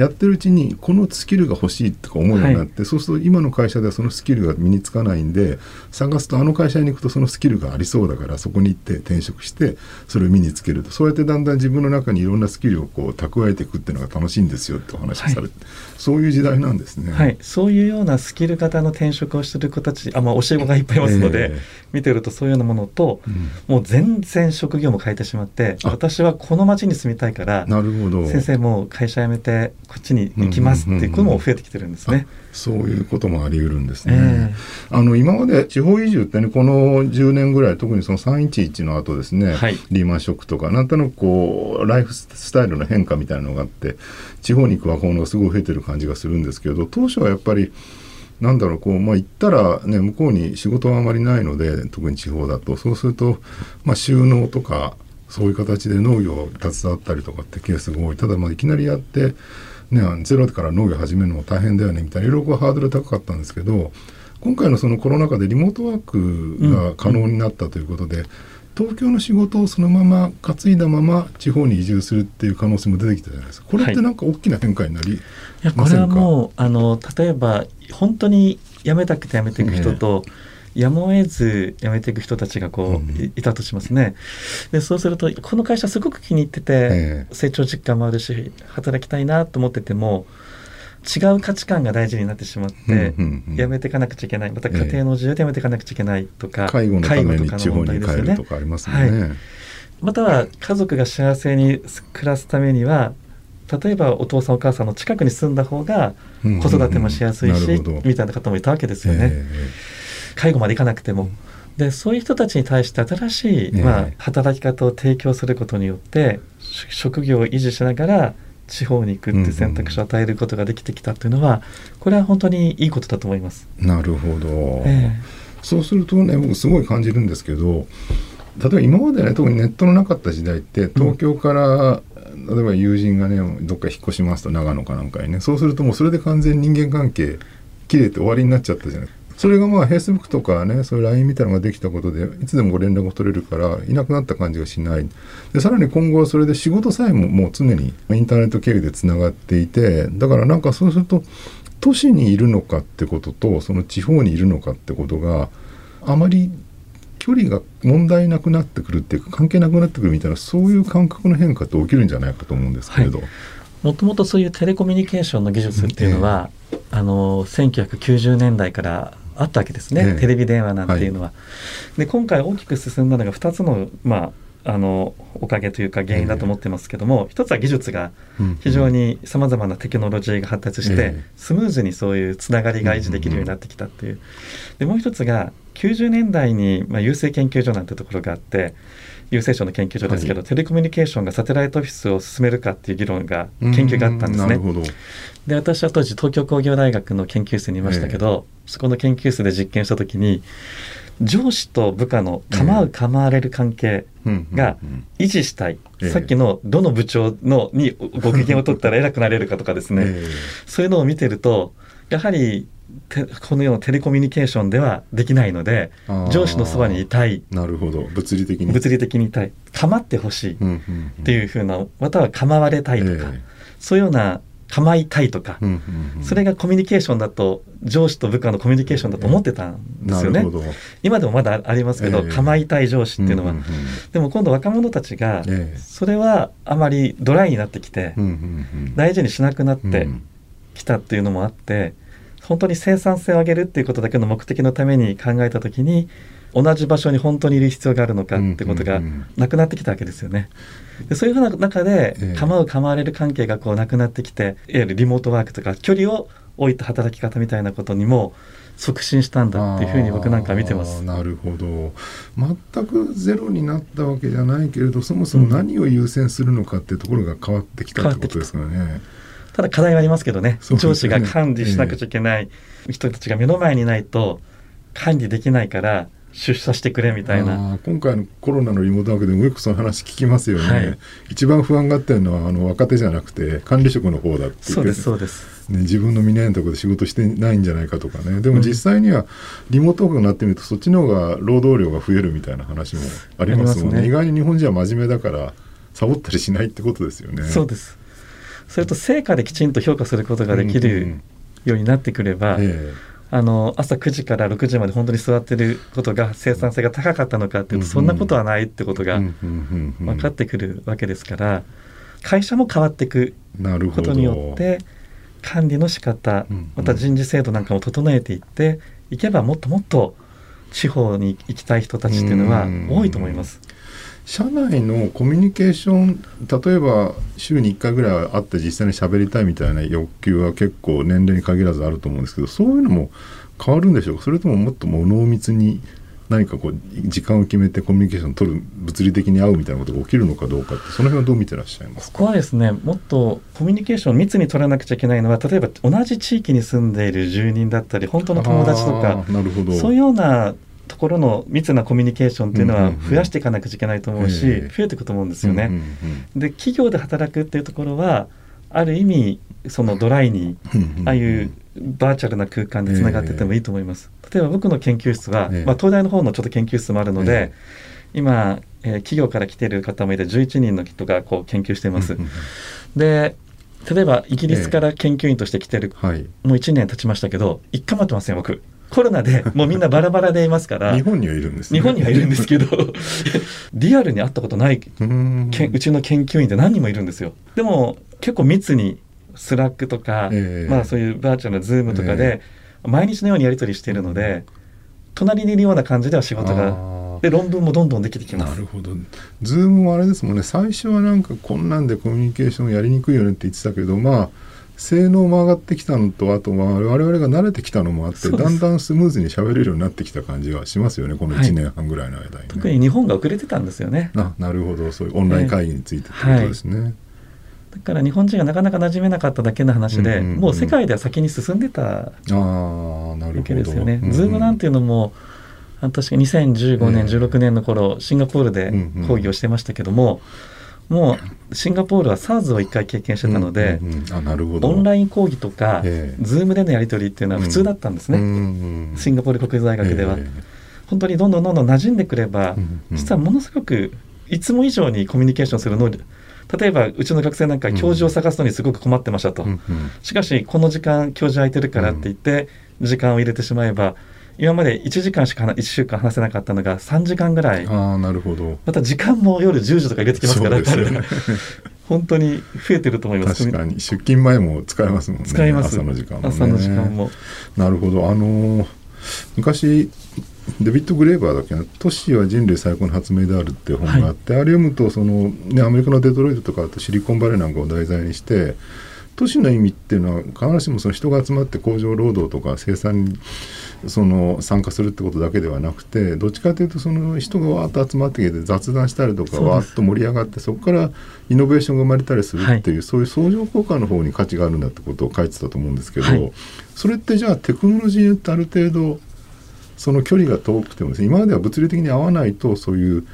やってるうちにこのスキルが欲しいとか思うようになって、はい、そうすると今の会社ではそのスキルが身につかないんで探すとあの会社に行くとそのスキルがありそうだからそこに行って転職してそれを身につけると。そうやってだんだん自分の中にいろんなスキルをこう蓄えていくっていうのが楽しいんですよってお話しされて、はい、そういう時代なんですね。はい、そういうようなスキル型の転職をしてる子たちあ、まあ、教え子がいっぱいいますので、えー、見てるとそういうようなものと、うん、もう全然職業も変えてしまって私はこの町に住みたいからなるほど。先生も会社辞めてこっちに行きますっていうことも増えてきてるんですね。そういうこともあり得るんですね。えー、あの今まで地方移住ってねこの10年ぐらい特にその311の後ですね、はい、リーマンショックとかなんとなくこうライフスタイルの変化みたいなのがあって地方に行く若者がすごい増えてる感じがするんですけど当初はやっぱりなんだろうこう、まあ、行ったら、ね、向こうに仕事はあまりないので特に地方だと。そうすると、まあ、収納とかそういう形で農業を携わったりとかってケースが多い。ただまあいきなりやってね、ゼロから農業始めるのも大変だよねみたいな。いろいろハードル高かったんですけど今回のそのコロナ禍でリモートワークが可能になったということで、うんうん、東京の仕事をそのまま担いだまま地方に移住するっていう可能性も出てきたじゃないですか。これってなんか大きな変化になりませんか、はい、いやこれはもうあの例えば本当に辞めたくて辞めていく人と、ねやむを得ず辞めていく人たちがこう、うん、いたとしますね。でそうするとこの会社すごく気に入ってて、成長実感もあるし働きたいなと思ってても違う価値観が大事になってしまって、辞めていかなくちゃいけない。また家庭の自由で辞めていかなくちゃいけないとか、介護のために地方に帰るとかありますね。はい、または家族が幸せに暮らすためには例えばお父さんお母さんの近くに住んだ方が子育てもしやすいし、みたいな方もいたわけですよね。えー介護までいかなくても。でそういう人たちに対して新しい、まあ、働き方を提供することによって職業を維持しながら地方に行くって選択肢を与えることができてきたっていうのは、これは本当にいいことだと思います。なるほど、えー、そうするとね僕すごい感じるんですけど例えば今までね特にネットのなかった時代って東京から、うん、例えば友人がねどっか引っ越しますと長野かなんかにね。そうするともうそれで完全に人間関係切れて終わりになっちゃったじゃないそれがまあ、フェイスブックとかね、そういう LINE みたいなのができたことで、いつでもご連絡を取れるから、いなくなった感じがしない。で、さらに今後はそれで仕事さえももう常にインターネット経由でつながっていて、だからなんかそうすると、都市にいるのかってことと、その地方にいるのかってことが、あまり距離が問題なくなってくるっていうか関係なくなってくるみたいなそういう感覚の変化って起きるんじゃないかと思うんですけれど。はいもともとそういうテレコミュニケーションの技術っていうのは、えー、あの1990年代からあったわけですね、ええ、テレビ電話なんていうのは。はい、で今回大きく進んだのが2つの,、まあ、あのおかげというか原因だと思ってますけども、え、一つは技術が非常にさまざまなテクノロジーが発達して、スムーズにそういうつながりが維持できるようになってきたっていう。でもう一つが90年代に、まあ、郵政研究所なんてところがあって郵政省の研究所ですけど、はい、テレコミュニケーションがサテライトオフィスを進めるかっていう議論が研究があったんですね。で私は当時東京工業大学の研究室にいましたけど、えー、そこの研究室で実験した時に上司と部下の構う構われる関係が維持したい、えー、さっきのどの部長のにご機嫌を取ったら偉くなれるかとかですね、えー、そういうのを見てるとやはりこのようなテレコミュニケーションではできないので上司のそばにいたい。なるほど。物理的に。物理的にいたい。構ってほしい。っていうふうなまたは構われたいとか、えー、そういうような構いたいとか、それがコミュニケーションだと上司と部下のコミュニケーションだと思ってたんですよね。今でもまだありますけど、えー、構いたい上司っていうのは、でも今度若者たちが、それはあまりドライになってきて、大事にしなくなってきたっていうのもあって。本当に生産性を上げるっていうことだけの目的のために考えた時に同じ場所に本当にいる必要があるのかってことがなくなってきたわけですよね。でそういうふうな中で構う構われる関係がこうなくなってきていわゆるリモートワークとか距離を置いた働き方みたいなことにも促進したんだっていうふうに僕なんか見てます。なるほど全くゼロになったわけじゃないけれどそもそも何を優先するのかっていうところが変わってきたってことですかね。ただ課題はありますけどね、ね、上司が管理しなくちゃいけない人たちが目の前にないと管理できないから出社してくれみたいな。今回のコロナのリモートワークでもよくその話聞きますよね、はい、一番不安がってるのはあの若手じゃなくて管理職の方だってそうですそうです、ね、自分の見ないところで仕事してないんじゃないかとかね。でも実際にはリモートワークになってみるとそっちの方が労働量が増えるみたいな話もありますもんね、ね、意外に日本人は真面目だからサボったりしないってことですよね。そうですそれと成果できちんと評価することができるようになってくれば、うんうんえ。ーあの朝9時から6時まで本当に座ってることが生産性が高かったのかっていうと、そんなことはないってことが分かってくるわけですから会社も変わっていくことによって管理の仕方また人事制度なんかも整えていっていけばもっともっと地方に行きたい人たちっていうのは多いと思います。社内のコミュニケーション例えば週に1回ぐらい会って実際に喋りたいみたいな欲求は結構年齢に限らずあると思うんですけどそういうのも変わるんでしょうか？それとももっとも濃密に何かこう時間を決めてコミュニケーションを取る物理的に会うみたいなことが起きるのかどうかってその辺はどう見てらっしゃいますか？ここはですねもっとコミュニケーションを密に取らなくちゃいけないのは例えば同じ地域に住んでいる住人だったり本当の友達とかなるほど。そういうようなところの密なコミュニケーションっていうのは増やしていかなくちゃいけないと思うし、増えていくと思うんですよね。で企業で働くっていうところはある意味そのドライにああいうバーチャルな空間でつながっててもいいと思います。例えば僕の研究室は、まあ、東大の方のちょっと研究室もあるので、今、えー、企業から来てる方もいて11人の人がこう研究しています。で例えばイギリスから研究員として来てる、もう1年経ちましたけど一回も会ってません僕。コロナでもうみんなバラバラでいますから日本にはいるんです、ね、日本にはいるんですけど リアルに会ったことないうちの研究員って何人もいるんですよ。でも結構密に Slack とか、えー、まあそういうバーチャルな Zoom とかで、毎日のようにやり取りしているので、隣にいるような感じでは仕事がで論文もどんどんできてきます。なるほど。ズームもあれですもんね。最初はなんかこんなんでコミュニケーションやりにくいよねって言ってたけどまあ性能も上がってきたのとあとまあ我々が慣れてきたのもあってだんだんスムーズに喋れるようになってきた感じはしますよねこの1年半ぐらいの間に、ね。はい、特に日本が遅れてたんですよね。あなるほど。そういうオンライン会議についてってことですね、はい。だから日本人がなかなか馴染めなかっただけの話で、うんうんうん、もう世界では先に進んでたわけですよね。 Zoom なんていうのも確か2015年、えー、16年の頃シンガポールで講義をしてましたけども、うんうんもうシンガポールは SARS を1回経験してたので、うんうんうん、オンライン講義とか、えー、 Zoom でのやり取りっていうのは普通だったんですね、うん。うん。うん、シンガポール国立大学では、えー、本当にどんどんどんどん馴染んでくれば、うんうん、実はものすごくいつも以上にコミュニケーションする能力例えばうちの学生なんか教授を探すのにすごく困ってましたと、うんうん、しかしこの時間教授空いてるからって言って時間を入れてしまえば今まで1時間しか1週間話せなかったのが3時間ぐらい。あなるほど。また時間も夜10時とか入れてきますから彼ら、本当に増えてると思います。確かに。出勤前も使えますもんね。使います。朝の時間も、ね、朝の時間も。なるほど。あのー、昔デビッド・グレーバーだっけな「都市は人類最高の発明である」って本があって、はい、あれ読むとその、ね、アメリカのデトロイトとかあとシリコンバレーなんかを題材にして都市の意味っていうのは必ずしもその人が集まって工場労働とか生産にその参加するってことだけではなくてどっちかというとその人がわーっと集まってきて雑談したりとかわーっと盛り上がってそこからイノベーションが生まれたりするっていう、はい、そういう相乗効果の方に価値があるんだってことを書いてたと思うんですけど、はい、それってじゃあテクノロジーによってある程度その距離が遠くてもですね今までは物理的に合わないとそういう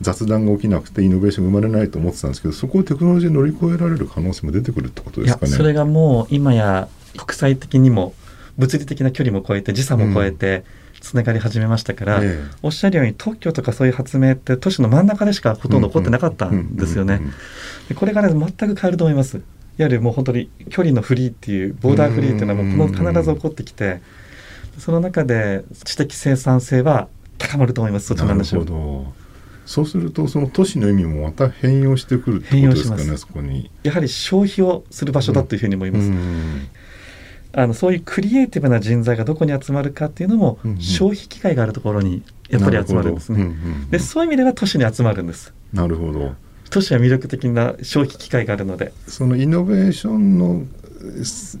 雑談が起きなくてイノベーション生まれないと思ってたんですけどそこをテクノロジーで乗り越えられる可能性も出てくるってことですかね。それがもう今や国際的にも物理的な距離も超えて時差も超えて、つながり始めましたから、ええ、おっしゃるように特許とかそういう発明って都市の真ん中でしかほとんど起こってなかったんですよね。これから全く変えると思います。いわゆるもう本当に距離のフリーっていうボーダーフリーっていうのはもうこの必ず起こってきてその中で知的生産性は高まると思いますそっちの話は。そうするとその都市の意味もまた変容してくるってことですかねそこに。やはり消費をする場所だというふうに思います。うんあのそういうクリエイティブな人材がどこに集まるかっていうのも、うんうん、消費機会があるところにやっぱり集まるんですね。うんうんうん、でそういう意味では都市に集まるんです。なるほど。都市は魅力的な消費機会があるので。そのイノベーションの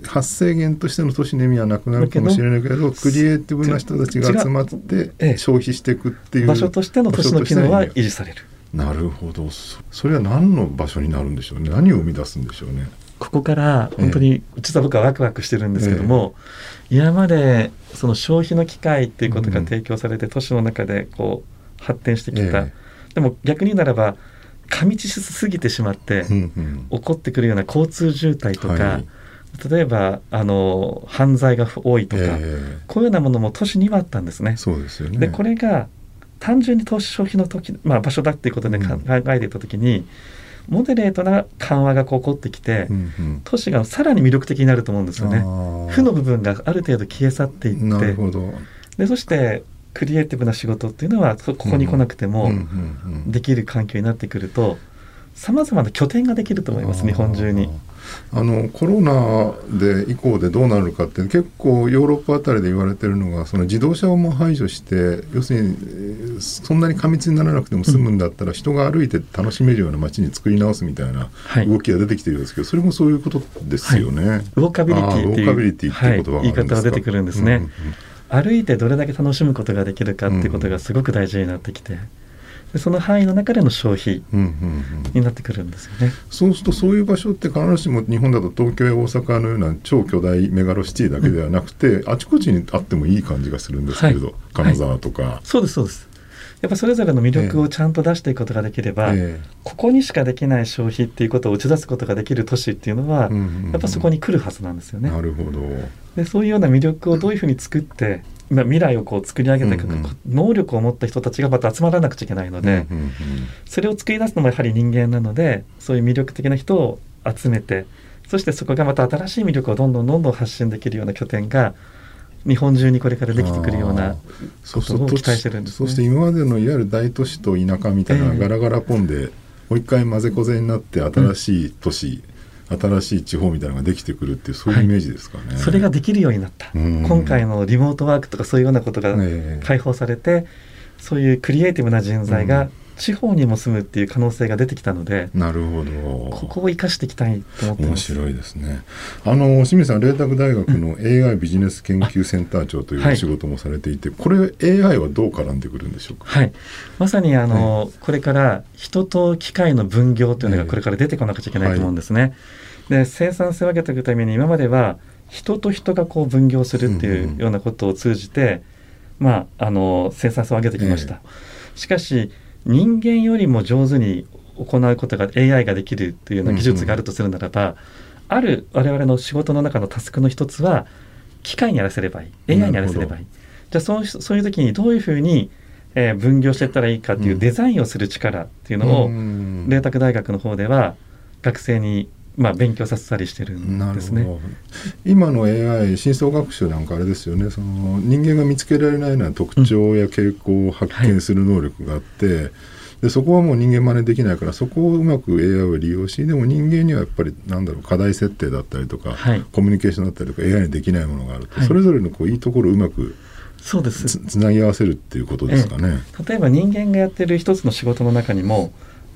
発生源としての都市の意味はなくなるかもしれないけどクリエイティブな人たちが集まって消費していくっていう場所としての都市の機能は維持される。なるほどそれは何の場所になるんでしょうね何を生み出すんでしょうね。ここから本当に、実は僕はワクワクしてるんですけども、ええ、今までその消費の機会っていうことが提供されて、都市の中でこう発展してきた、え、でも逆にならば過密しすぎてしまって、うんうん、起こってくるような交通渋滞とか、はい、例えばあの犯罪が多いとか、こういうようなものも都市にはあったんですね。そうですよね。でこれが単純に投資消費の時、まあ、場所だっていうことで考えていた時に、モデレートな緩和が起こってきて、うんうん、都市がさらに魅力的になると思うんですよね。負の部分がある程度消え去っていって。でそしてクリエイティブな仕事っていうのはここに来なくてもできる環境になってくるとさまざまな拠点ができると思います日本中に。あのコロナで以降でどうなるかって結構ヨーロッパあたりで言われてるのがその自動車をも排除して要するにそんなに過密にならなくても済むんだったら、人が歩いて楽しめるような街に作り直すみたいな動きが出てきてるんですけど、それもそういうことですよね。はい、ウォーカビリティっていう、言い方が出てくるんですね。うんうん歩いてどれだけ楽しむことができるかっていうことがすごく大事になってきて。でその範囲の中での消費になってくるんですよね、うんうんうん、そうするとそういう場所って必ずしも日本だと東京や大阪のような超巨大メガロシティだけではなくて、うん、あちこちにあってもいい感じがするんですけれど、はい、金沢とか、はい、そうですそうです。やっぱそれぞれの魅力をちゃんと出していくことができれば、えー、ここにしかできない消費っていうことを打ち出すことができる都市っていうのは、やっぱそこに来るはずなんですよね。なるほど。でそういうような魅力をどういうふうに作ってまあ、未来をこう作り上げていく、能力を持った人たちがまた集まらなくちゃいけないので、それを作り出すのもやはり人間なのでそういう魅力的な人を集めてそしてそこがまた新しい魅力をどんどんどんどん発信できるような拠点が日本中にこれからできてくるようなことを期待してるんです、ね、そして今までのいわゆる大都市と田舎みたいなガラガラポンで、えー、もう一回混ぜこぜになって新しい都市、うん新しい地方みたいなのができてくるっていうそういうイメージですかね、はい、それができるようになった、今回のリモートワークとかそういうようなことが解放されて、えー、そういうクリエイティブな人材が地方にも住むっていう可能性が出てきたので、なるほど。ここを生かしていきたいと思って面白いですね。あの清水さん麗澤大学の AI ビジネス研究センター長というお仕事もされていて、はい、これ AI はどう絡んでくるんでしょうか？はい。まさにあの、はい、これから人と機械の分業というのがこれから出てこなくちゃいけないと思うんですね、はい。で生産性を上げていくために今までは人と人がこう分業するっていうようなことを通じて、うん、まあ、あの生産性を上げてきました、えー、しかし人間よりも上手に行うことが AI ができるというような技術があるとするならば、うんうん、ある我々の仕事の中のタスクの一つは機械にやらせればいい。AI にやらせればいい。じゃあそうそういう時にどういうふうにえー、分業していったらいいかっていうデザインをする力っていうのを、うん、麗澤大学の方では学生にまあ、勉強させたりしてるんですね。今の AI 深層学習なんかあれですよね。その人間が見つけられないような特徴や傾向を発見する能力があって、うんはい、でそこはもう人間真似できないからそこをうまく AI を利用しでも人間にはやっぱりなんだろう課題設定だったりとか、はい、コミュニケーションだったりとか AI にできないものがあると、はい、それぞれのこういいところをうまくそうです。つなぎ合わせるっていうことですかね。例えば人間がやってる一つの仕事の中にも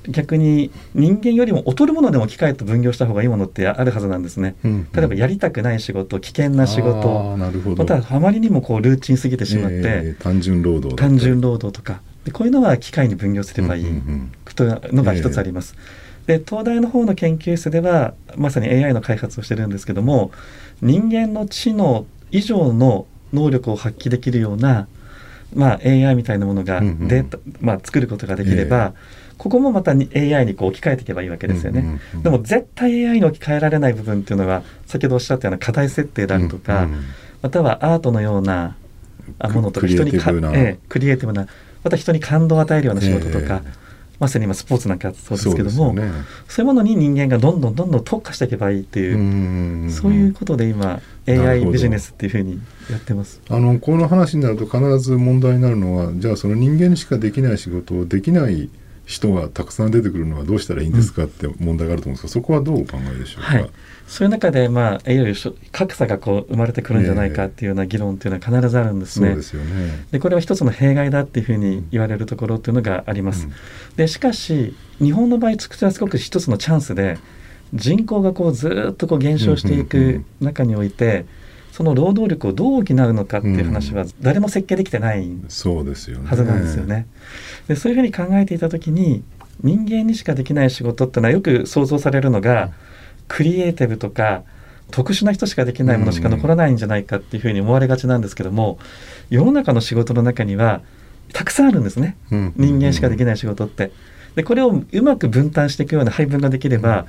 逆に人間よりも劣るものでも機械と分業した方がいいものってあるはずなんですね、うんうん、例えばやりたくない仕事危険な仕事またあまりにもこうルーチンすぎてしまって、えー、単純労働単純労働とか。でこういうのは機械に分業すればいい。というのが一つあります、えー、で東大の方の研究室ではまさに AI の開発をしてるんですけども人間の知能以上の能力を発揮できるようなまあ、AI みたいなものがデータ、うん。うん、まあ、作ることができれば、えーここもまた AI にこう置き換えていけばいいわけですよね。うんうんうん、でも絶対 AI に置き換えられない部分っていうのは先ほどおっしゃったような課題設定であるとか、うんうん、またはアートのようなものとか人にかええ、クリエイティブなまた人に感動を与えるような仕事とか、えー、まさに今スポーツなんかそうですけどもそう、ね,、いうものに人間がどんどんどんどん特化していけばいいっていううそういうことで今 AI ビジネスっていうふうにやってます。あのこの話になると必ず問題になるのはじゃあその人間にしかできない仕事をできない人がたくさん出てくるのはどうしたらいいんですかって問題があると思うんですが、そこはどうお考えでしょうか、はい、そういう中で、まあ、いわゆる格差がこう生まれてくるんじゃないかっていうような議論っていうのは必ずあるんですね。そうですよね。でこれは一つの弊害だっていうふうに言われるところっていうのがあります。うん、でしかし日本の場合それはすごく一つのチャンスで人口がこうずっとこう減少していく中において、その労働力をどう補うのかっていう話は誰も設計できてないはずなんですよね。でそういうふうに考えていた時に人間にしかできない仕事ってのはよく想像されるのが、クリエイティブとか特殊な人しかできないものしか残らないんじゃないかっていうふうに思われがちなんですけども世の中の仕事の中にはたくさんあるんですね、人間しかできない仕事って。でこれをうまく分担していくような配分ができれば、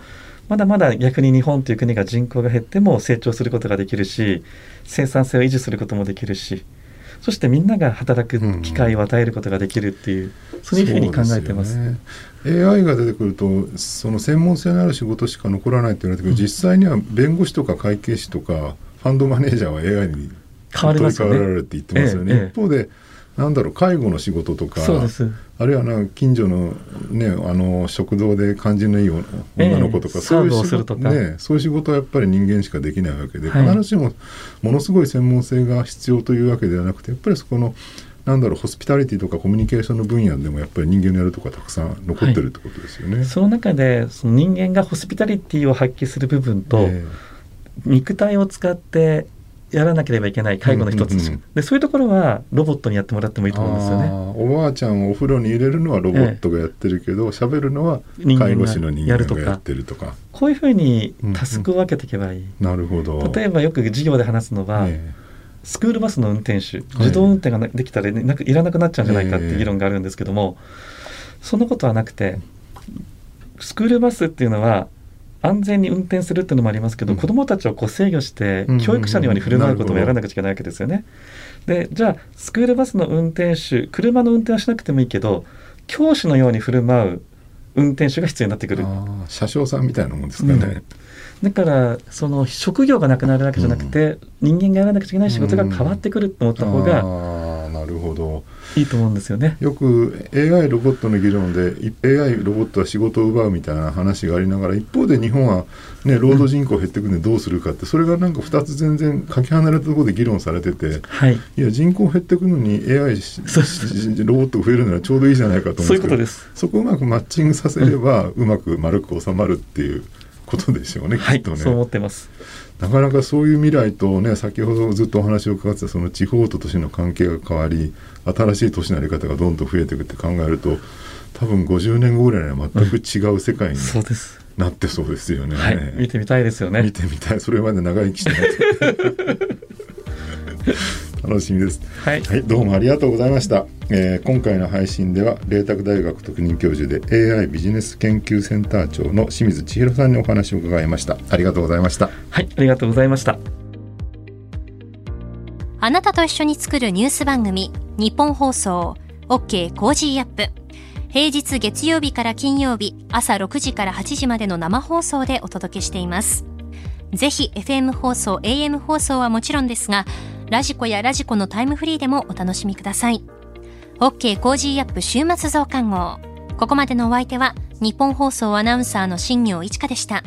まだまだ逆に日本という国が人口が減っても成長することができるし生産性を維持することもできるしそしてみんなが働く機会を与えることができるっていう、うん、そういうふうに考えてます。ね、AI が出てくるとその専門性のある仕事しか残らないって言われてけど、うん、実際には弁護士とか会計士とかファンドマネージャーは AI に変わりますよね。られるって言ってますよね。ええ、一方でなんだろう介護の仕事とかあるいはな近所の,、ね、あの食堂で感じのいい女の子とか、えそういう仕事、ね、そういう仕事はやっぱり人間しかできないわけで、はい、必ずしもものすごい専門性が必要というわけではなくてやっぱりそこのなんだろうホスピタリティとかコミュニケーションの分野でもやっぱり人間のやるとかたくさん残ってるってことですよね。はい、その中でその人間がホスピタリティを発揮する部分と、えー、肉体を使ってやらなければいけない介護の一つ、うんうんうん、でそういうところはロボットにやってもらってもいいと思うんですよね。おばあちゃんをお風呂に入れるのはロボットがやってるけど喋、ええ、るのは介護士の人間がやってるとか。こういうふうにタスクを分けていけばいい、うんうん、なるほど。例えばよく授業で話すのは、えスクールバスの運転手自動運転ができたら、ね、なくいらなくなっちゃうんじゃないかっていう議論があるんですけども、そんなことはなくてスクールバスっていうのは安全に運転するっていうのもありますけど、うん、子どもたちをこう制御して、教育者のように振る舞うこともやらなくちゃいけないわけですよね。でじゃあスクールバスの運転手車の運転はしなくてもいいけど教師のように振る舞う運転手が必要になってくる。車掌さんみたいなもんですかね、うん、だからその職業がなくなるわけじゃなくて、うん、人間がやらなくちゃいけない仕事が変わってくると思った方が、るほど。いいと思うんですよね。よく AI ロボットの議論で AI ロボットは仕事を奪うみたいな話がありながら一方で日本は、ね、労働人口減っていくんでどうするかって、それがなんか2つ全然かけ離れたところで議論されてて、はい、いや人口減っていくのに AI ロボットが増えるならちょうどいいじゃないかと思うんですけどそこをうまくマッチングさせれば、うまく丸く収まるっていうことでしょうね、はい、きっとね。そう思ってますなかなかそういう未来とね先ほどずっとお話を伺ってたその地方と都市の関係が変わり新しい都市の在り方がどんどん増えていくって考えると多分50年後ぐらいには全く違う世界に、なってそうですよね、はい、見てみたいですよね。見てみたい。それまで長生きしてない 楽しみです、はい、はい、どうもありがとうございました、えー、今回の配信では麗澤大学特任教授で AI ビジネス研究センター長の清水千尋さんにお話を伺いました。ありがとうございました。はいありがとうございました。あなたと一緒に作るニュース番組日本放送。OK Cozy up。平日月曜日から金曜日朝6時から8時までの生放送でお届けしています。ぜひ FM 放送 AM 放送はもちろんですが radiko や radiko のタイムフリーでもお楽しみください。OK コージーアップ週末増刊号。ここまでのお相手はニッポン放送アナウンサーの新行市佳でした。